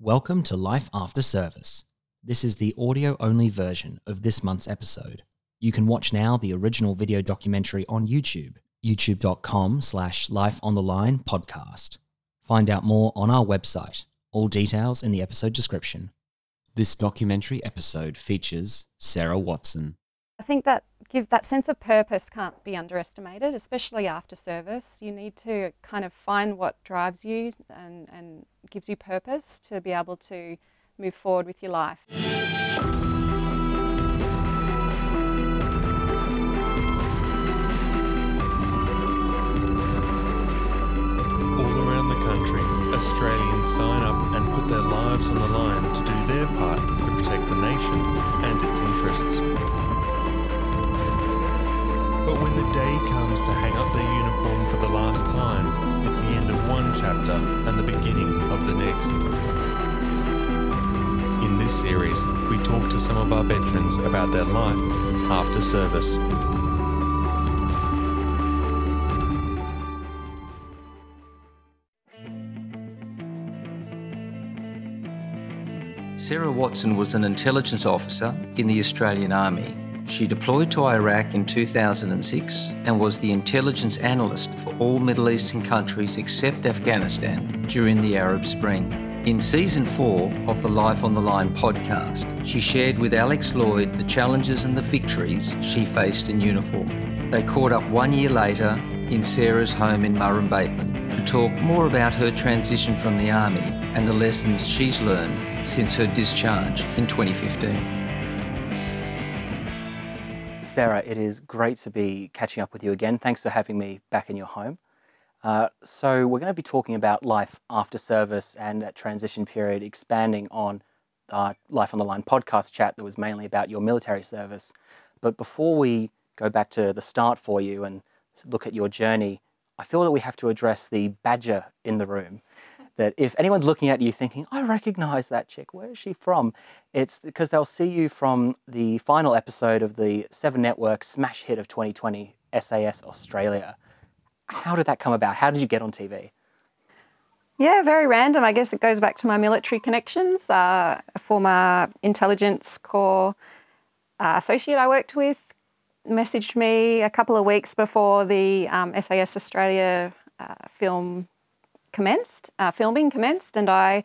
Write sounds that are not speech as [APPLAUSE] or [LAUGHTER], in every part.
Welcome to Life After Service. This is the audio only version of this month's episode. You can watch now the original video documentary on YouTube, youtube.com slash life on the line podcast. Find out more on our website, all details in the episode description. This documentary episode features Sarah Watson. I think that give that sense of purpose can't be underestimated, especially after service. You need to kind of find what drives you and, and gives you purpose to be able to move forward with your life. All around the country, Australians sign up and put their lives on the line to do their part to protect the nation and its interests. But when the day comes to hang up their uniform for the last time, it's the end of one chapter and the beginning of the next. In this series, we talk to some of our veterans about their life after service. Sarah Watson was an intelligence officer in the Australian Army. She deployed to Iraq in 2006 and was the intelligence analyst for all Middle Eastern countries except Afghanistan during the Arab Spring. In season four of the Life on the Line podcast, she shared with Alex Lloyd the challenges and the victories she faced in uniform. They caught up one year later in Sarah's home in Murrumbateman to talk more about her transition from the Army and the lessons she's learned since her discharge in 2015. Sarah, it is great to be catching up with you again. Thanks for having me back in your home. Uh, so, we're going to be talking about life after service and that transition period, expanding on our Life on the Line podcast chat that was mainly about your military service. But before we go back to the start for you and look at your journey, I feel that we have to address the badger in the room. That if anyone's looking at you thinking, I recognize that chick, where is she from? It's because they'll see you from the final episode of the Seven Network smash hit of 2020, SAS Australia. How did that come about? How did you get on TV? Yeah, very random. I guess it goes back to my military connections. Uh, a former intelligence corps uh, associate I worked with messaged me a couple of weeks before the um, SAS Australia uh, film commenced, uh, filming commenced, and I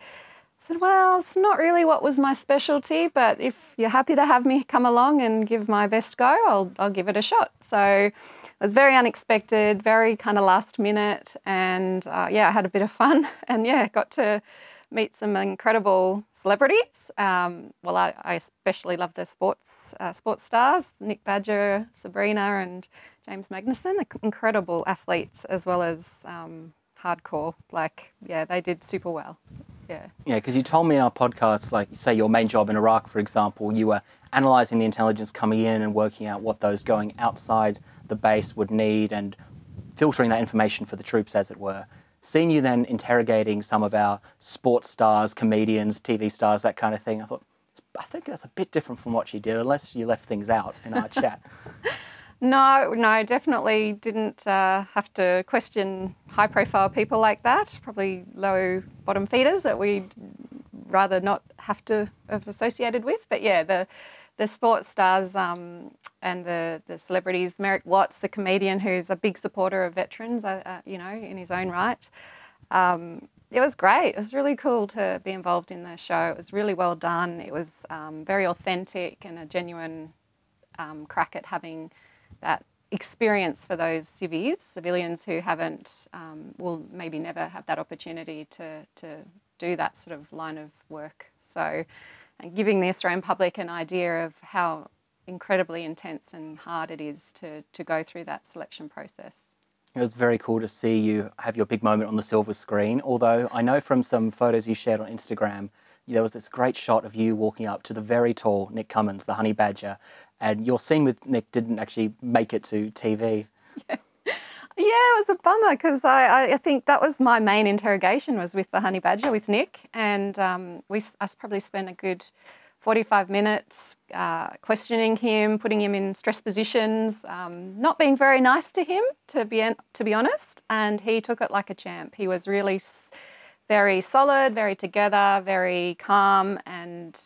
said, Well, it's not really what was my specialty, but if you're happy to have me come along and give my best go, I'll, I'll give it a shot. So it was very unexpected, very kind of last minute, and uh, yeah, I had a bit of fun, [LAUGHS] and yeah, got to meet some incredible celebrities. Um, well, I, I, especially love the sports uh, sports stars, Nick Badger, Sabrina, and James Magnussen, incredible athletes as well as um, hardcore. Like, yeah, they did super well. Yeah. Yeah, because you told me in our podcast, like, say your main job in Iraq, for example, you were analysing the intelligence coming in and working out what those going outside the base would need and filtering that information for the troops, as it were. Seeing you then interrogating some of our sports stars, comedians, TV stars, that kind of thing, I thought, I think that's a bit different from what she did, unless you left things out in our [LAUGHS] chat. No, no, definitely didn't uh, have to question high profile people like that. Probably low bottom feeders that we'd rather not have to have associated with. But yeah, the the sports stars um, and the, the celebrities, Merrick Watts, the comedian who's a big supporter of veterans, uh, uh, you know, in his own right. Um, it was great. It was really cool to be involved in the show. It was really well done. It was um, very authentic and a genuine um, crack at having that experience for those civvies, civilians who haven't, um, will maybe never have that opportunity to, to do that sort of line of work. So, giving the Australian public an idea of how incredibly intense and hard it is to, to go through that selection process. It was very cool to see you have your big moment on the silver screen. Although I know from some photos you shared on Instagram, there was this great shot of you walking up to the very tall Nick Cummins, the honey badger, and your scene with Nick didn't actually make it to TV. Yeah, [LAUGHS] yeah it was a bummer because I, I think that was my main interrogation was with the honey badger with Nick, and um, we I probably spent a good 45 minutes uh, questioning him, putting him in stress positions, um, not being very nice to him, to be, to be honest. And he took it like a champ. He was really very solid, very together, very calm, and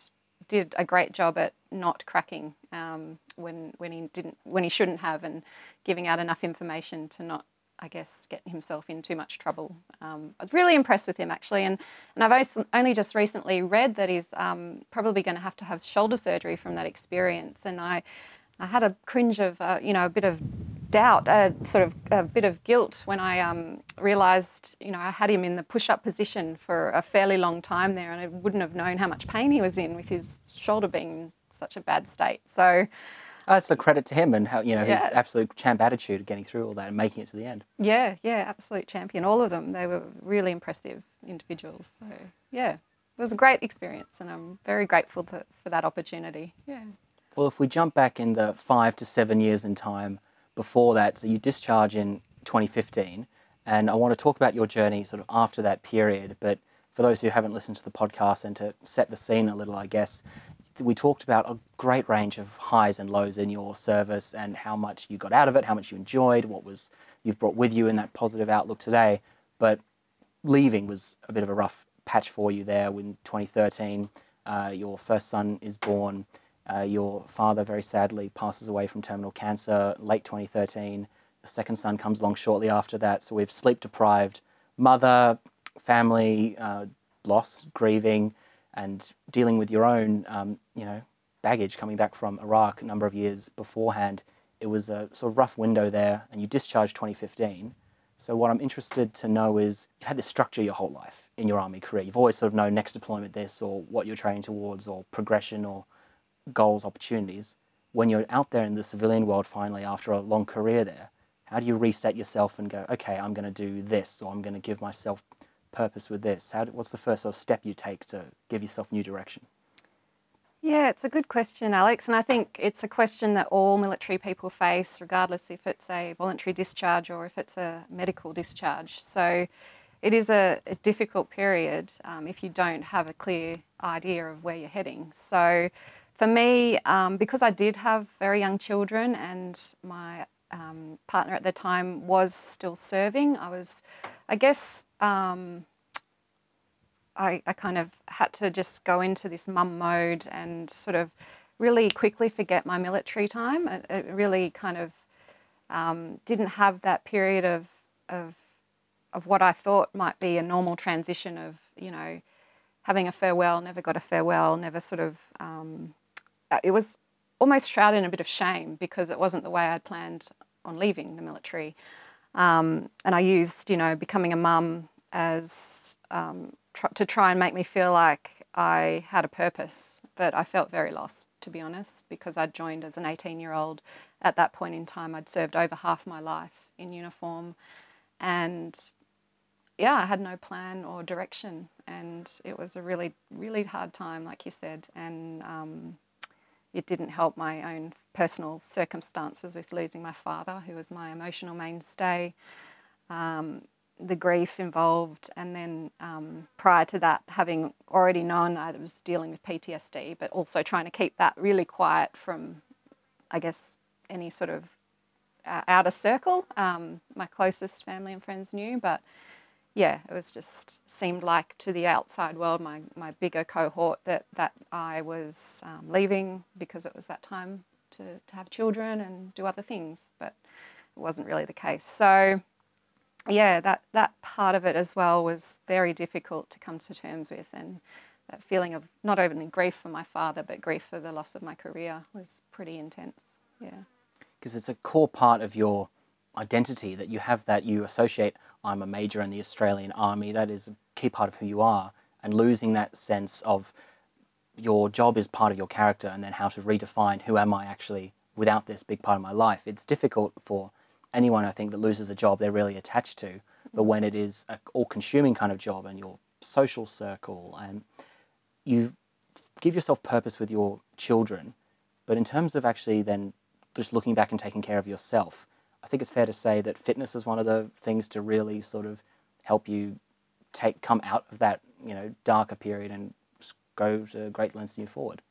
did a great job at not cracking um, when when he didn't when he shouldn't have, and giving out enough information to not, I guess, get himself in too much trouble. Um, I was really impressed with him actually, and and I've only just recently read that he's um, probably going to have to have shoulder surgery from that experience, and I. I had a cringe of, uh, you know, a bit of doubt, a sort of a bit of guilt when I um, realised, you know, I had him in the push-up position for a fairly long time there, and I wouldn't have known how much pain he was in with his shoulder being in such a bad state. So. That's a credit to him and how you know yeah. his absolute champ attitude getting through all that and making it to the end. Yeah, yeah, absolute champion. All of them, they were really impressive individuals. So yeah, it was a great experience, and I'm very grateful for, for that opportunity. Yeah. Well, if we jump back in the five to seven years in time, before that. So you discharge in 2015, and I want to talk about your journey sort of after that period. But for those who haven't listened to the podcast and to set the scene a little, I guess, we talked about a great range of highs and lows in your service and how much you got out of it, how much you enjoyed, what was you've brought with you in that positive outlook today. But leaving was a bit of a rough patch for you there. In 2013, uh, your first son is born. Uh, your father, very sadly, passes away from terminal cancer late 2013. The second son comes along shortly after that. So we've sleep deprived mother, family, uh, loss, grieving, and dealing with your own, um, you know, baggage coming back from Iraq a number of years beforehand. It was a sort of rough window there, and you discharged 2015. So what I'm interested to know is you've had this structure your whole life in your army career. You've always sort of known next deployment this or what you're training towards or progression or goals, opportunities, when you're out there in the civilian world finally after a long career there, how do you reset yourself and go, okay, I'm going to do this, or I'm going to give myself purpose with this? How, what's the first sort of step you take to give yourself new direction? Yeah, it's a good question, Alex, and I think it's a question that all military people face, regardless if it's a voluntary discharge or if it's a medical discharge. So it is a, a difficult period um, if you don't have a clear idea of where you're heading. So for me, um, because I did have very young children and my um, partner at the time was still serving, I was, I guess, um, I, I, kind of had to just go into this mum mode and sort of really quickly forget my military time. It, it really kind of um, didn't have that period of, of, of what I thought might be a normal transition of, you know, having a farewell, never got a farewell, never sort of um, it was almost shrouded in a bit of shame because it wasn't the way I'd planned on leaving the military. Um, and I used, you know, becoming a mum as um, tr- to try and make me feel like I had a purpose. But I felt very lost, to be honest, because I'd joined as an 18 year old. At that point in time, I'd served over half my life in uniform. And yeah, I had no plan or direction. And it was a really, really hard time, like you said. And um, it didn't help my own personal circumstances with losing my father, who was my emotional mainstay, um, the grief involved, and then um, prior to that, having already known I was dealing with PTSD, but also trying to keep that really quiet from, I guess, any sort of uh, outer circle. Um, my closest family and friends knew, but yeah, it was just seemed like to the outside world, my, my bigger cohort, that, that I was um, leaving because it was that time to, to have children and do other things, but it wasn't really the case. So, yeah, that, that part of it as well was very difficult to come to terms with. And that feeling of not only grief for my father, but grief for the loss of my career was pretty intense. Yeah. Because it's a core part of your identity that you have that you associate I'm a major in the Australian Army that is a key part of who you are and losing that sense of your job is part of your character and then how to redefine who am I actually without this big part of my life? It's difficult for anyone I think that loses a job they're really attached to but when it is a all consuming kind of job and your social circle and you give yourself purpose with your children but in terms of actually then just looking back and taking care of yourself I think it's fair to say that fitness is one of the things to really sort of help you take come out of that you know darker period and go to great lengths to move forward.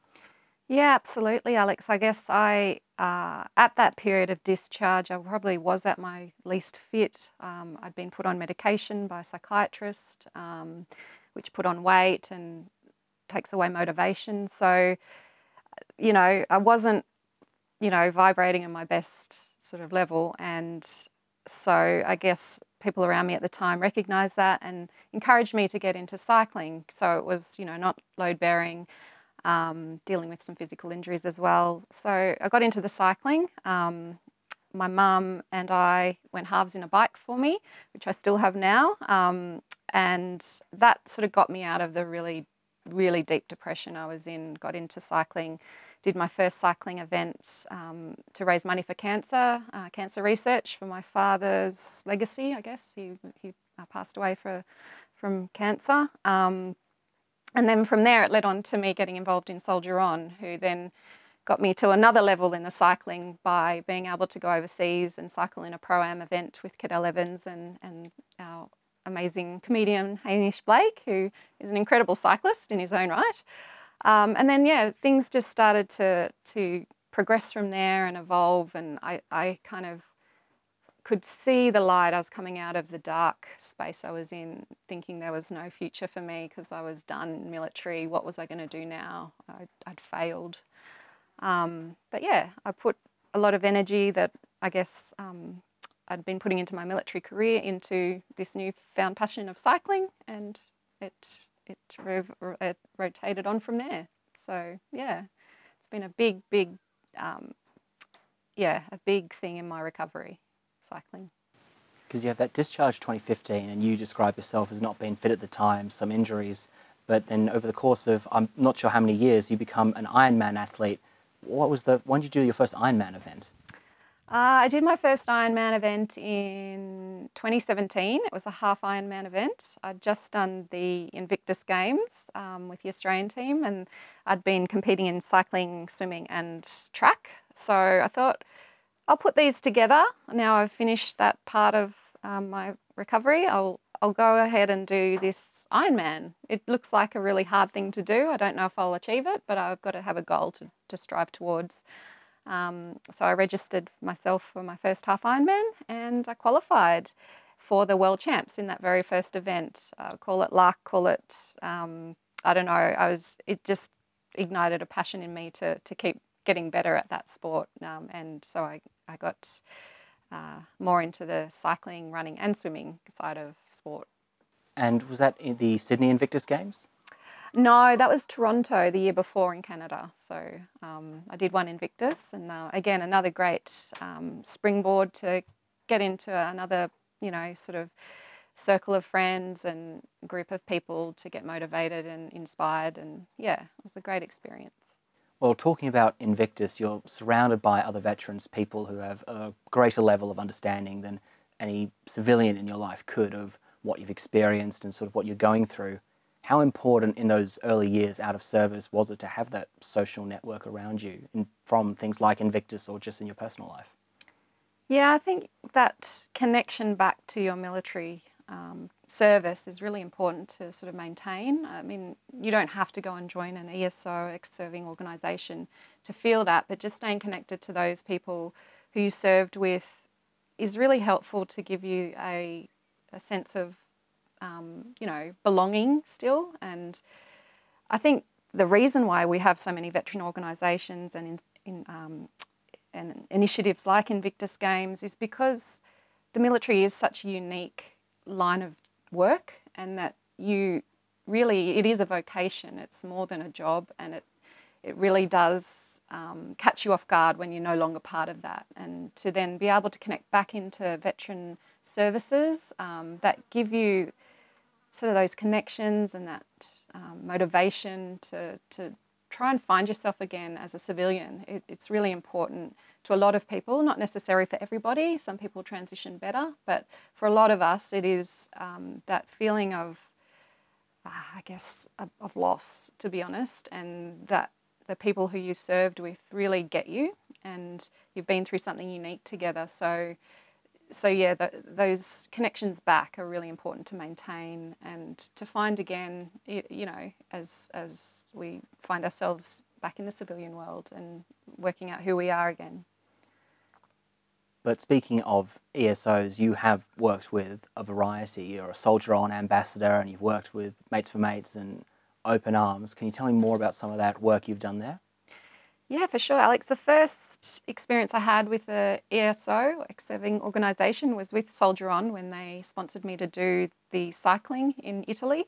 Yeah, absolutely, Alex. I guess I, uh, at that period of discharge, I probably was at my least fit. Um, I'd been put on medication by a psychiatrist, um, which put on weight and takes away motivation. So, you know, I wasn't, you know, vibrating in my best sort of level. And so I guess people around me at the time recognised that and encouraged me to get into cycling. So it was, you know, not load bearing um, dealing with some physical injuries as well. So I got into the cycling. Um, my mum and I went halves in a bike for me, which I still have now. Um, and that sort of got me out of the really, really deep depression I was in, got into cycling. Did my first cycling event um, to raise money for cancer, uh, cancer research for my father's legacy, I guess. He, he uh, passed away for, from cancer. Um, and then from there, it led on to me getting involved in Soldier On, who then got me to another level in the cycling by being able to go overseas and cycle in a pro am event with Cadel Evans and, and our amazing comedian Hamish Blake, who is an incredible cyclist in his own right. Um, and then, yeah, things just started to, to progress from there and evolve. And I, I kind of could see the light. I was coming out of the dark space I was in, thinking there was no future for me because I was done military. What was I going to do now? I'd, I'd failed. Um, but yeah, I put a lot of energy that I guess um, I'd been putting into my military career into this newfound passion of cycling, and it it, it rotated on from there. So yeah, it's been a big, big, um, yeah, a big thing in my recovery, cycling because you have that discharge 2015 and you describe yourself as not being fit at the time, some injuries, but then over the course of I'm not sure how many years you become an Ironman athlete. What was the when did you do your first Ironman event? Uh, I did my first Ironman event in 2017. It was a half Ironman event. I'd just done the Invictus Games um, with the Australian team, and I'd been competing in cycling, swimming, and track. So I thought I'll put these together. Now I've finished that part of um, my recovery. I'll, I'll go ahead and do this Ironman. It looks like a really hard thing to do. I don't know if I'll achieve it, but I've got to have a goal to, to strive towards. Um, so I registered myself for my first half Ironman and I qualified for the world champs in that very first event. Uh, call it luck, call it, um, I don't know. I was, it just ignited a passion in me to, to keep getting better at that sport. Um, and so I, I got uh, more into the cycling, running, and swimming side of sport. And was that in the Sydney Invictus Games? No, that was Toronto the year before in Canada. So um, I did one in Invictus, and uh, again another great um, springboard to get into another, you know, sort of circle of friends and group of people to get motivated and inspired. And yeah, it was a great experience. Well, talking about Invictus, you're surrounded by other veterans, people who have a greater level of understanding than any civilian in your life could of what you've experienced and sort of what you're going through. How important in those early years out of service was it to have that social network around you in, from things like Invictus or just in your personal life? Yeah, I think that connection back to your military um, service is really important to sort of maintain. I mean, you don't have to go and join an ESO, ex serving organisation, to feel that, but just staying connected to those people who you served with is really helpful to give you a, a sense of, um, you know, belonging still. And I think the reason why we have so many veteran organisations and in, in um, and initiatives like Invictus Games is because the military is such a unique line of work and that you really, it is a vocation. It's more than a job and it, it really does um, catch you off guard when you're no longer part of that. And to then be able to connect back into veteran services um, that give you sort of those connections and that um, motivation to, to try and find yourself again as a civilian. It, it's really important to a lot of people, not necessary for everybody. Some people transition better, but for a lot of us, it is um, that feeling of, uh, I guess, of, of loss, to be honest, and that the people who you served with really get you, and you've been through something unique together. So, so yeah, the, those connections back are really important to maintain and to find again. You, you know, as as we find ourselves back in the civilian world and working out who we are again. But speaking of ESOs, you have worked with a variety. You're a soldier on ambassador and you've worked with Mates for Mates and Open Arms. Can you tell me more about some of that work you've done there? Yeah, for sure, Alex. The first experience I had with the ESO, ex-serving organisation, was with Soldier On when they sponsored me to do the cycling in Italy.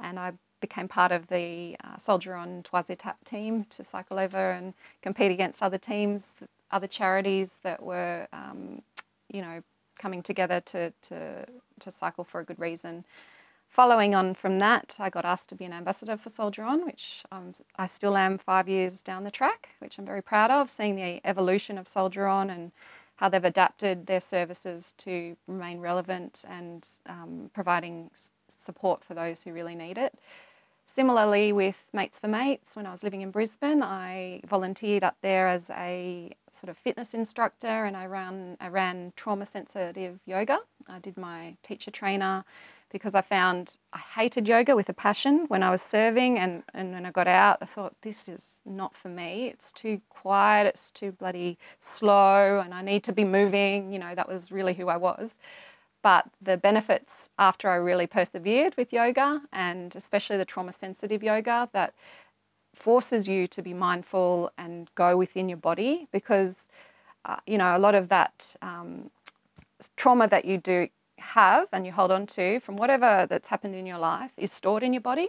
And I became part of the uh, Soldier On Trois Étapes team to cycle over and compete against other teams, other charities that were, um, you know, coming together to, to, to cycle for a good reason. Following on from that, I got asked to be an ambassador for Soldier On, which um, I still am five years down the track, which I'm very proud of, seeing the evolution of Soldier On and how they've adapted their services to remain relevant and um, providing support for those who really need it. Similarly, with Mates for Mates, when I was living in Brisbane, I volunteered up there as a sort of fitness instructor and I ran, I ran trauma sensitive yoga. I did my teacher trainer because I found I hated yoga with a passion when I was serving and, and when I got out. I thought this is not for me. It's too quiet. It's too bloody slow and I need to be moving. You know that was really who I was. But the benefits after I really persevered with yoga and especially the trauma sensitive yoga that forces you to be mindful and go within your body because uh, you know a lot of that um, trauma that you do have and you hold on to from whatever that's happened in your life is stored in your body.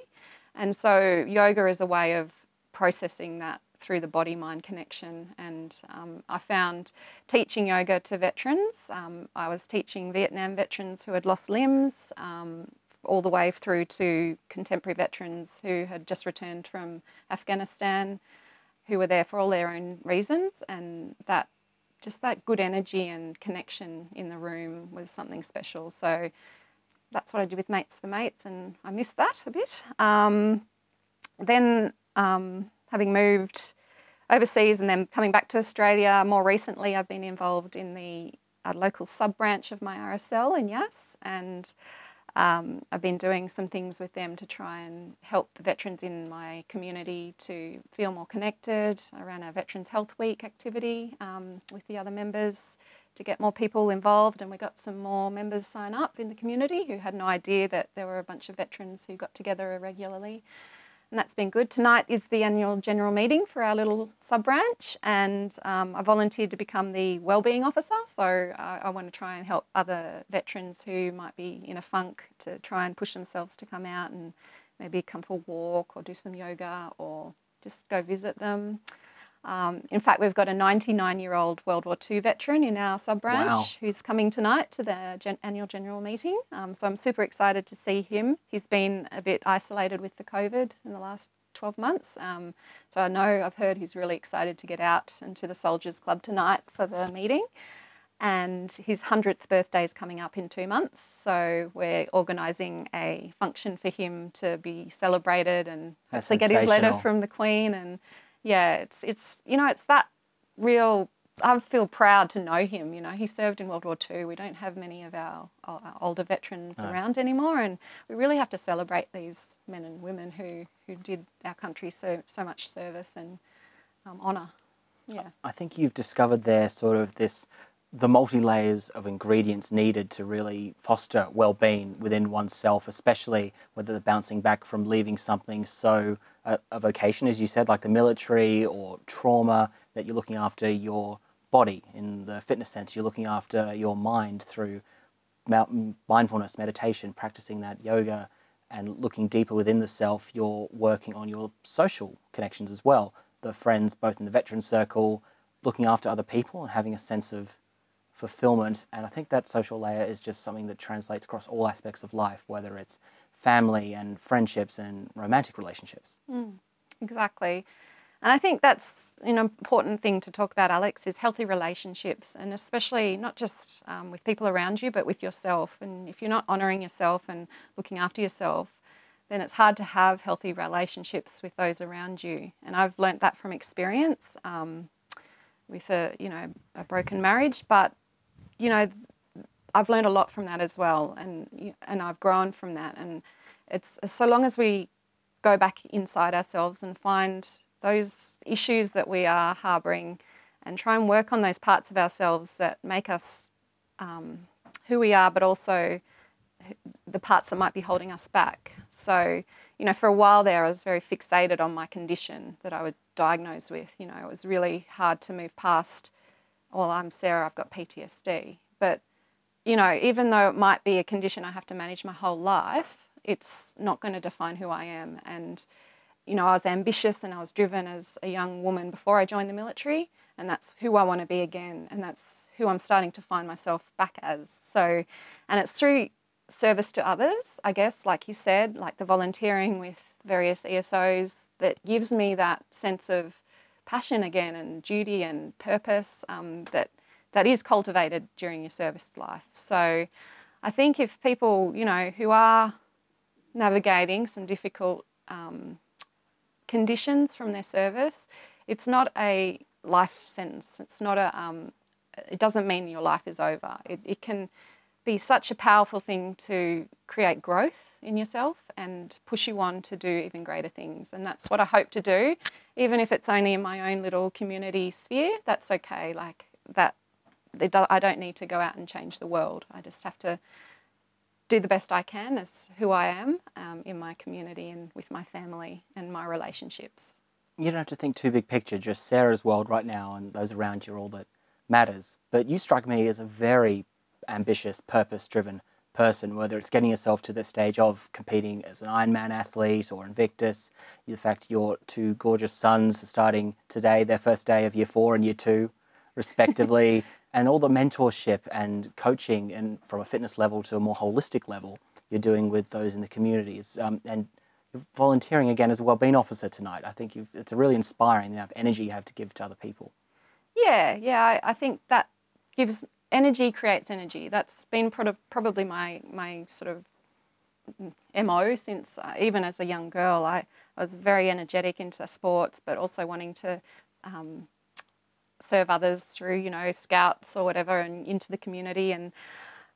And so yoga is a way of processing that through the body mind connection. And um, I found teaching yoga to veterans, um, I was teaching Vietnam veterans who had lost limbs, um, all the way through to contemporary veterans who had just returned from Afghanistan, who were there for all their own reasons. And that just that good energy and connection in the room was something special. So that's what I did with Mates for Mates, and I missed that a bit. Um, then, um, having moved overseas and then coming back to Australia, more recently I've been involved in the uh, local sub branch of my RSL in Yass, and um, I've been doing some things with them to try and help the veterans in my community to feel more connected. I ran a Veterans Health Week activity um, with the other members to get more people involved, and we got some more members sign up in the community who had no idea that there were a bunch of veterans who got together regularly and that's been good. Tonight is the annual general meeting for our little sub branch, and um, I volunteered to become the wellbeing officer. So uh, I want to try and help other veterans who might be in a funk to try and push themselves to come out and maybe come for a walk or do some yoga or just go visit them. Um, in fact, we've got a 99 year old World War II veteran in our sub branch Wow. who's coming tonight to the gen- annual general meeting. Um, so I'm super excited to see him. He's been a bit isolated with the COVID in the last 12 months. Um, so I know I've heard he's really excited to get out into the Soldiers Club tonight for the meeting. And his 100th birthday is coming up in two months. So we're organising a function for him to be celebrated and That's hopefully get his letter from the Queen. And yeah, it's, it's, you know, it's that real, I feel proud to know him. You know, he served in World War II. We don't have many of our, our older veterans No. around anymore. And we really have to celebrate these men and women who, who did our country so, so much service and um, honour. Yeah. I think you've discovered there sort of this the multi layers of ingredients needed to really foster well-being within oneself, especially whether they're bouncing back from leaving something so uh, a vocation, as you said, like the military or trauma, that you're looking after your body in the fitness sense. You're looking after your mind through mindfulness, meditation, practicing that yoga, and looking deeper within the self. You're working on your social connections as well. The friends, both in the veteran circle, looking after other people, and having a sense of fulfillment. And I think that social layer is just something that translates across all aspects of life, whether it's family and friendships and romantic relationships. Exactly. And I think that's an important thing to talk about, Alex, is healthy relationships, and especially not just um, with people around you, but with yourself. And if you're not honouring yourself and looking after yourself, then it's hard to have healthy relationships with those around you. And I've learnt that from experience um, with a, you know, a broken marriage. But, you know, I've learned a lot from that as well, and and I've grown from that. And it's so long as we go back inside ourselves and find those issues that we are harbouring and try and work on those parts of ourselves that make us um, who we are, but also the parts that might be holding us back. So, you know, for a while there, I was very fixated on my condition that I was diagnosed with. You know, it was really hard to move past, well, I'm Sarah, I've got PTSD. But, you know, even though it might be a condition I have to manage my whole life, it's not going to define who I am. And, you know, I was ambitious and I was driven as a young woman before I joined the military, and that's who I want to be again, and that's who I'm starting to find myself back as. So, and it's through service to others, I guess, like you said, like the volunteering with various ESOs that gives me that sense of passion again and duty and purpose um, that that is cultivated during your service life. So I think if people, you know, who are navigating some difficult um, conditions from their service, it's not a life sentence. It's not a. Um, it doesn't mean your life is over. It, it can be such a powerful thing to create growth in yourself and push you on to do even greater things. And that's what I hope to do, even if it's only in my own little community sphere. That's okay. Like that, I don't need to go out and change the world. I just have to do the best I can as who I am um, in my community and with my family and my relationships. You don't have to think too big picture, just Sarah's world right now and those around you are all that matters. But you strike me as a very ambitious, purpose driven person, whether it's getting yourself to the stage of competing as an Ironman athlete or Invictus, the fact your two gorgeous sons starting today, their first day of year four and year two, [LAUGHS] respectively, and all the mentorship and coaching and from a fitness level to a more holistic level you're doing with those in the communities. Um, and volunteering again as a wellbeing officer tonight. I think it's a really inspiring the amount of energy you have to give to other people. Yeah, yeah, I, I think that gives energy creates energy. That's been probably my my sort of mo since uh, even as a young girl. I, I was very energetic into sports, but also wanting to um, serve others through you know scouts or whatever and into the community and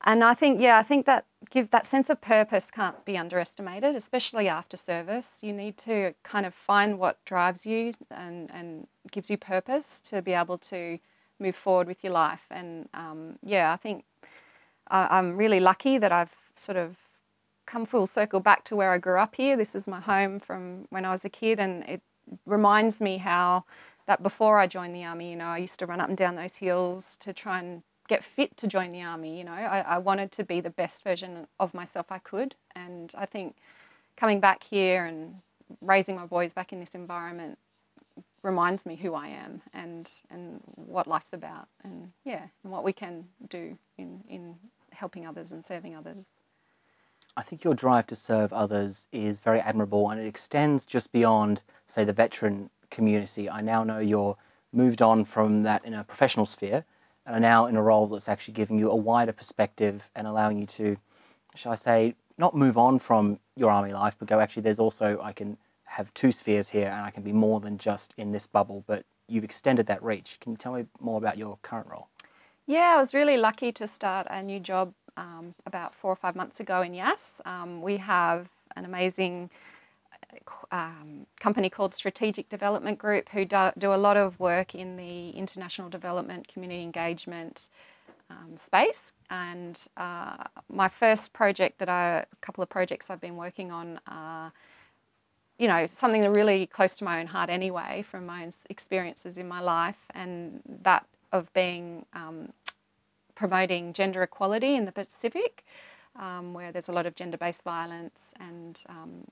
and I think yeah I think that give that sense of purpose can't be underestimated, especially after service. You need to kind of find what drives you and and gives you purpose to be able to move forward with your life. And um, yeah, I think I, I'm really lucky that I've sort of come full circle back to where I grew up here. This is my home from when I was a kid, and it reminds me how that before I joined the army, you know, I used to run up and down those hills to try and get fit to join the army. You know, I, I wanted to be the best version of myself I could, and I think coming back here and raising my boys back in this environment reminds me who I am and and what life's about and yeah and what we can do in in helping others and serving others. I think your drive to serve others is very admirable and it extends just beyond say the veteran community. I now know you're moved on from that in a professional sphere and are now in a role that's actually giving you a wider perspective and allowing you to shall I say not move on from your army life but go actually there's also I can have two spheres here and I can be more than just in this bubble, but you've extended that reach. Can you tell me more about your current role? Yeah, I was really lucky to start a new job um, about four or five months ago in Yass. Um, we have an amazing um, company called Strategic Development Group who do, do, a lot of work in the international development, community engagement um, space. And uh, my first project that I, a couple of projects I've been working on are you know, something really close to my own heart anyway from my own experiences in my life, and that of being um, promoting gender equality in the Pacific, um, where there's a lot of gender based violence and, um,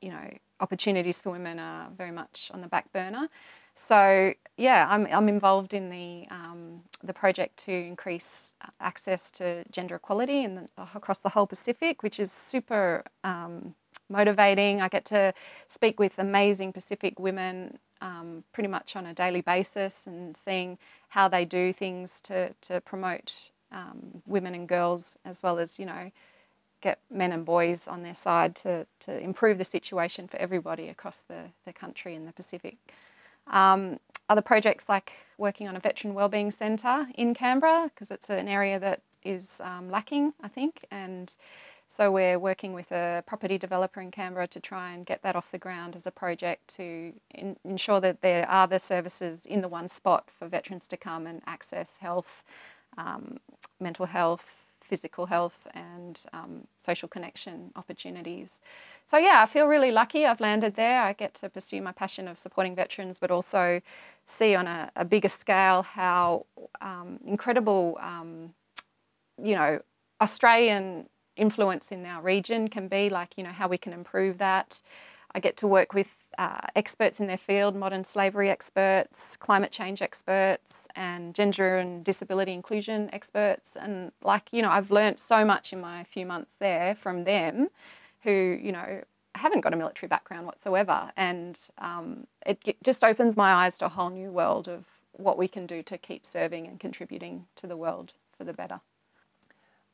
you know, opportunities for women are very much on the back burner. So yeah, I'm, I'm involved in the um, the project to increase access to gender equality in the, across the whole Pacific, which is super um, motivating. I get to speak with amazing Pacific women um, pretty much on a daily basis and seeing how they do things to, to promote um, women and girls as well as, you know, get men and boys on their side to, to improve the situation for everybody across the, the country and the Pacific. Um, other projects like working on a veteran wellbeing centre in Canberra because it's an area that is um, lacking, I think, and So we're working with a property developer in Canberra to try and get that off the ground as a project to in, ensure that there are the services in the one spot for veterans to come and access health, um, mental health, physical health, and um, social connection opportunities. So yeah, I feel really lucky. I've landed there. I get to pursue my passion of supporting veterans, but also see on a, a bigger scale how um, incredible, um, you know, Australian influence in our region can be, like, you know, how we can improve that. I get to work with uh, experts in their field, modern slavery experts, climate change experts, and gender and disability inclusion experts. And, like, you know, I've learned so much in my few months there from them who, you know, haven't got a military background whatsoever. And um, it just opens my eyes to a whole new world of what we can do to keep serving and contributing to the world for the better.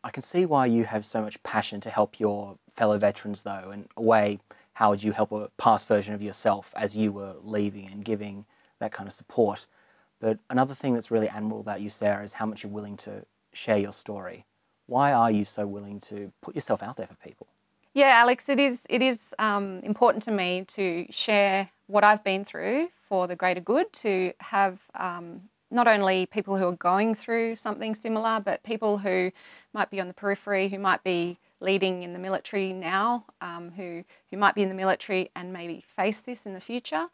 I can see why you have so much passion to help your fellow veterans, though, and a way, how would you help a past version of yourself as you were leaving and giving that kind of support? But another thing that's really admirable about you, Sarah, is how much you're willing to share your story. Why are you so willing to put yourself out there for people? Yeah, Alex, it is it is um, important to me to share what I've been through for the greater good. To have um, not only people who are going through something similar, but people who might be on the periphery, who might be leading in the military now, um, who, who might be in the military and maybe face this in the future,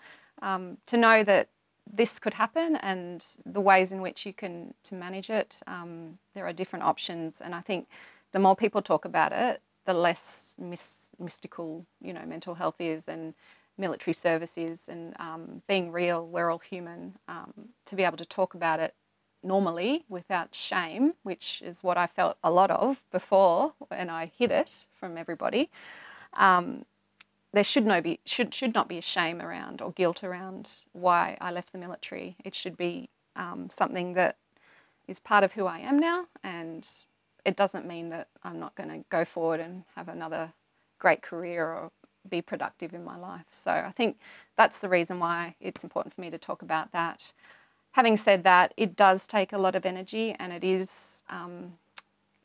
um, to know that this could happen and the ways in which you can to manage it. Um, there are different options, and I think the more people talk about it, the less mis- mystical, you know, mental health is and military service is, and um, being real. We're all human. Um, to be able to talk about it normally without shame, which is what I felt a lot of before and I hid it from everybody. Um, there should no be should should not be a shame around or guilt around why I left the military. It should be um, something that is part of who I am now, and it doesn't mean that I'm not going to go forward and have another great career or be productive in my life. So I think that's the reason why it's important for me to talk about that having said that, it does take a lot of energy and it is, um,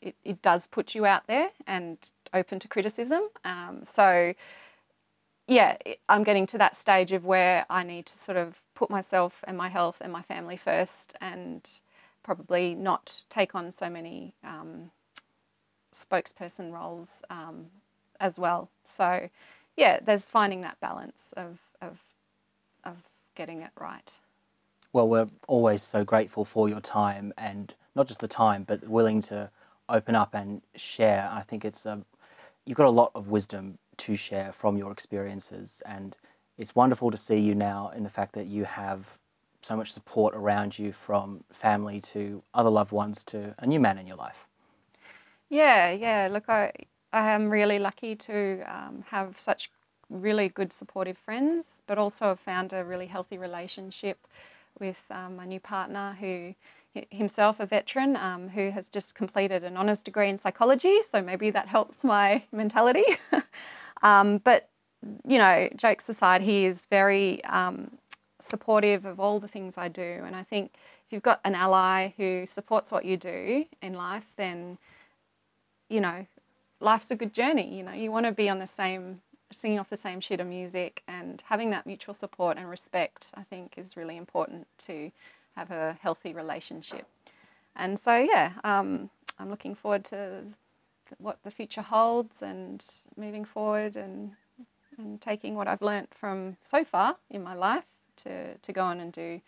it, it does put you out there and open to criticism. Um, so, yeah, I'm getting to that stage of where I need to sort of put myself and my health and my family first and probably not take on so many um, spokesperson roles um, as well. So, yeah, there's finding that balance of, of, of getting it right. Well, we're always so grateful for your time and not just the time, but willing to open up and share. I think it's um, you've got a lot of wisdom to share from your experiences, and it's wonderful to see you now in the fact that you have so much support around you from family to other loved ones to a new man in your life. Yeah, yeah. Look, I I am really lucky to um, have such really good supportive friends, but also have found a really healthy relationship with um, my new partner who himself a veteran um, who has just completed an honours degree in psychology so maybe that helps my mentality. [LAUGHS] Um, but you know jokes aside he is very um, supportive of all the things i do and i think if you've got an ally who supports what you do in life then you know life's a good journey you know you want to be on the same singing off the same sheet of music and having that mutual support and respect, I think, is really important to have a healthy relationship. And so, yeah, um, I'm looking forward to what the future holds and moving forward and, and taking what I've learnt from so far in my life to, to go on and do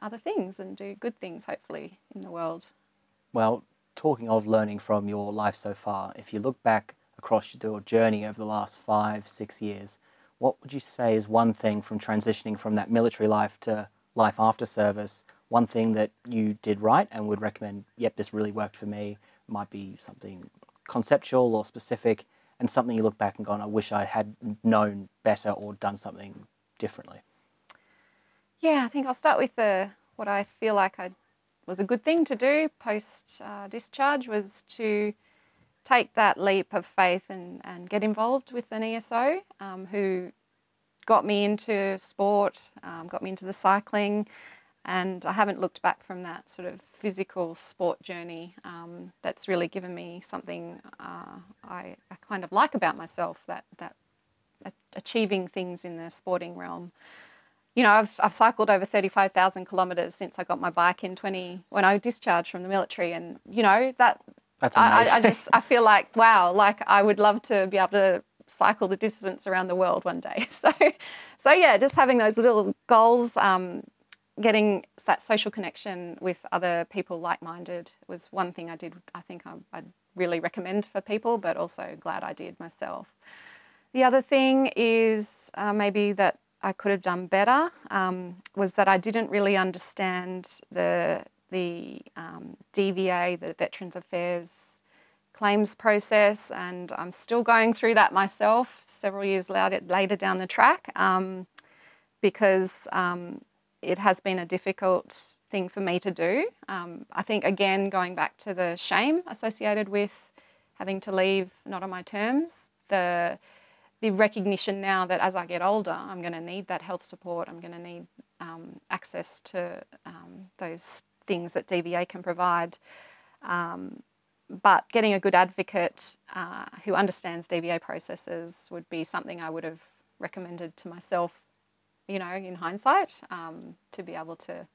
other things and do good things, hopefully, in the world. Well, talking of learning from your life so far, if you look back across your journey over the last five, six years, what would you say is one thing from transitioning from that military life to life after service, one thing that you did right and would recommend, yep, this really worked for me, might be something conceptual or specific, and something you look back and gone, I wish I had known better or done something differently? Yeah, I think I'll start with the what I feel like I was a good thing to do post uh, discharge was to take that leap of faith and, and get involved with an ESO um, who got me into sport, um, got me into the cycling, And I haven't looked back from that sort of physical sport journey. Um, that's really given me something uh, I, I, kind of like about myself that, that achieving things in the sporting realm. You know, I've, I've cycled over 35,000 kilometres since I got my bike in 20, when I discharged from the military. And, you know, that, That's amazing. I, I just, I feel like, wow, like I would love to be able to cycle the distance around the world one day. [LAUGHS] So, so yeah, just having those little goals, um, getting that social connection with other people like-minded was one thing I did. I think I, I'd really recommend for people, but also glad I did myself. The other thing is uh, maybe that I could have done better um, was that I didn't really understand the the um, DVA, the Veterans Affairs claims process, and I'm still going through that myself several years later, later down the track um, because um, it has been a difficult thing for me to do. Um, I think, again, going back to the shame associated with having to leave not on my terms, the the recognition now that as I get older, I'm going to need that health support. I'm going to need um, access to um, those things that DVA can provide. Um, but getting a good advocate uh, who understands DVA processes would be something I would have recommended to myself, you know, in hindsight, um, to be able to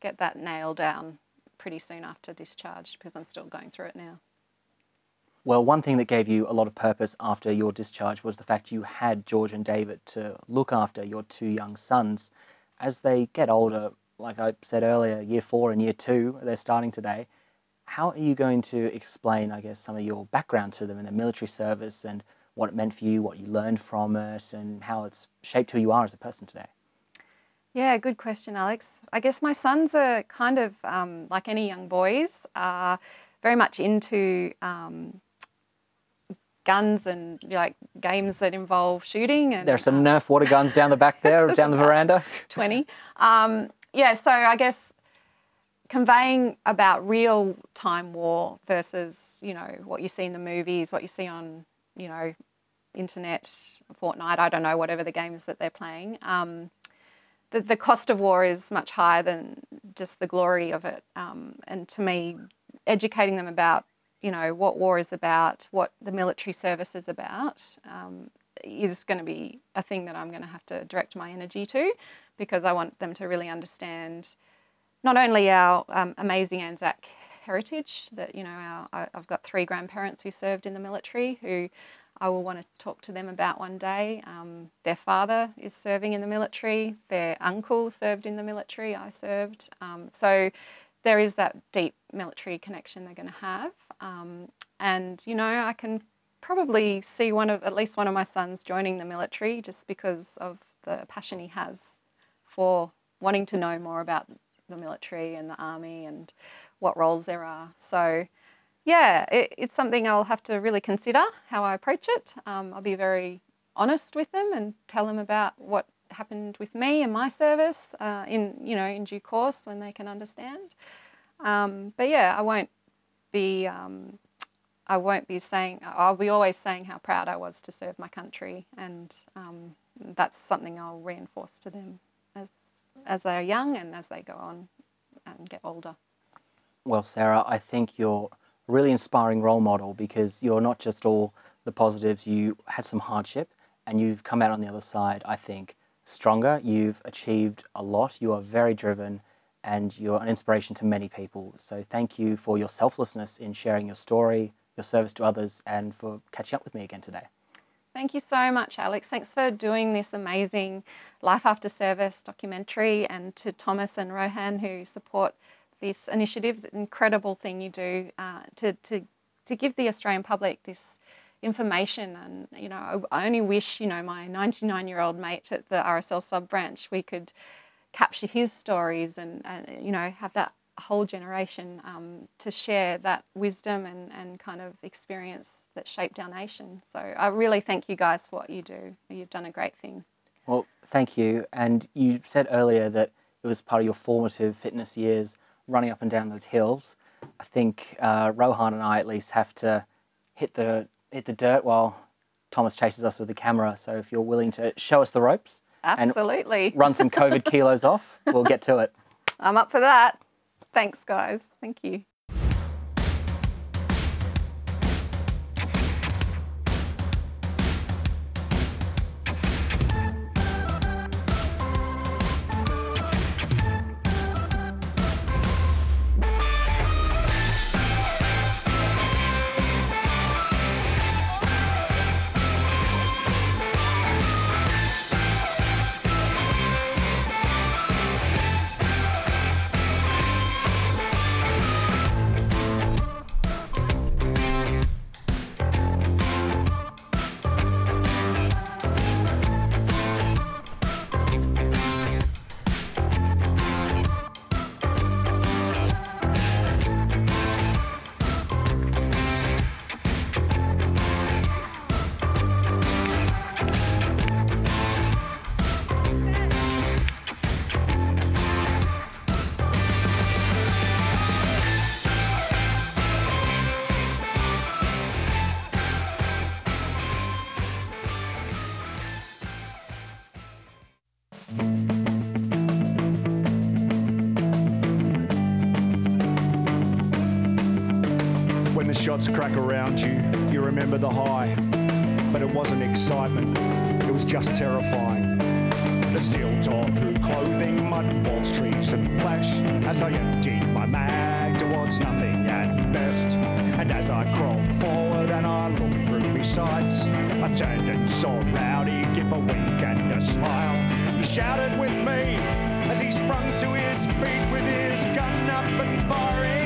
get that nailed down pretty soon after discharge because I'm still going through it now. Well, one thing that gave you a lot of purpose after your discharge was the fact you had George and David to look after your two young sons. As they get older, like I said earlier, year four and year two, they're starting today. How are you going to explain, I guess, some of your background to them in the military service and what it meant for you, what you learned from it, and how it's shaped who you are as a person today? Yeah, good question, Alex. I guess my sons are kind of um, like any young boys, are very much into um, guns and like games that involve shooting. And there's some um, Nerf water guns down the back there, [LAUGHS] down the veranda. Twenty. Um, yeah, so I guess conveying about real time war versus you know what you see in the movies, what you see on you know internet, Fortnite. I don't know whatever the games that they're playing. Um, the, the cost of war is much higher than just the glory of it. Um, and to me, educating them about you know, what war is about, what the military service is about, um, is going to be a thing that I'm going to have to direct my energy to because I want them to really understand not only our um, amazing Anzac heritage, that, you know, our, I, I've got three grandparents who served in the military who I will want to talk to them about one day. Um, their father is serving in the military, their uncle served in the military, I served. Um, so there is that deep military connection they're going to have. Um, and, you know, I can probably see one of, at least one of my sons joining the military just because of the passion he has for wanting to know more about the military and the army and what roles there are. So, yeah, it, it's something I'll have to really consider how I approach it. Um, I'll be very honest with them and tell them about what happened with me and my service uh, in you know in due course when they can understand. Um, but yeah, I won't be um, I won't be saying I'll be always saying how proud I was to serve my country, and um, that's something I'll reinforce to them as as they are young and as they go on and get older. Well, Sarah, I think you're a really inspiring role model because you're not just all the positives. You had some hardship, and you've come out on the other side. I think stronger. You've achieved a lot. You are very driven and you're an inspiration to many people. So thank you for your selflessness in sharing your story, your service to others, and for catching up with me again today. Thank you so much, Alex. Thanks for doing this amazing Life After Service documentary, and to Thomas and Rohan who support this initiative. It's an incredible thing you do uh, to, to, to give the Australian public this information and you know I only wish you know my 99 year old mate at the RSL sub branch we could capture his stories and, and you know have that whole generation um, to share that wisdom and, and kind of experience that shaped our nation. So I really thank you guys for what you do. You've done a great thing. Well, thank you. And you said earlier that it was part of your formative fitness years running up and down those hills. I think uh, Rohan and I at least have to hit the hit the dirt while Thomas chases us with the camera. So if you're willing to show us the ropes Absolutely. run some COVID [LAUGHS] kilos off, we'll get to it. I'm up for that. Thanks, guys. Thank you. When shots crack around you, you remember the high. But it wasn't excitement, it was just terrifying. The steel tore through clothing, mud walls, trees, and flesh as I emptied my mag towards nothing at best. And as I crawled forward and I looked through my sights, I turned and saw Rowdy give a wink and a smile. He shouted with me as he sprung to his feet with his gun up and firing